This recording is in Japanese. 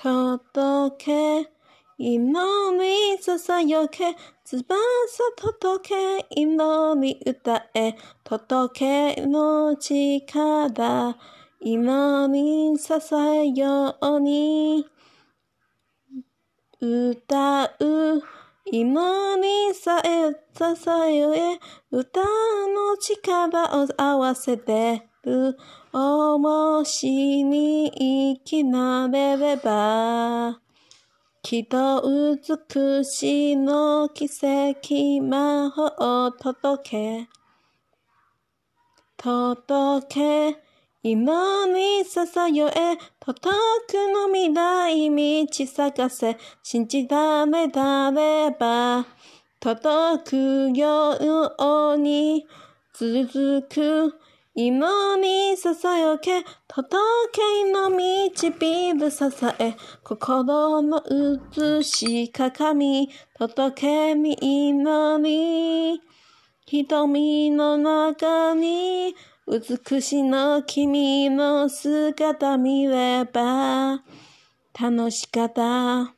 届け今みささよけ翼届け今み歌え届けの力今みささように歌う今にさえ支え歌の力を合わせてる面しに生きなれればきっと美しの奇跡魔法を届け届け今にささよえ届くの未来道探せ信じられたれば届くように続く今にささよけ届けの導る支え心の映し鏡届けみ祈り瞳の中に美しの君の姿見れば楽しかった。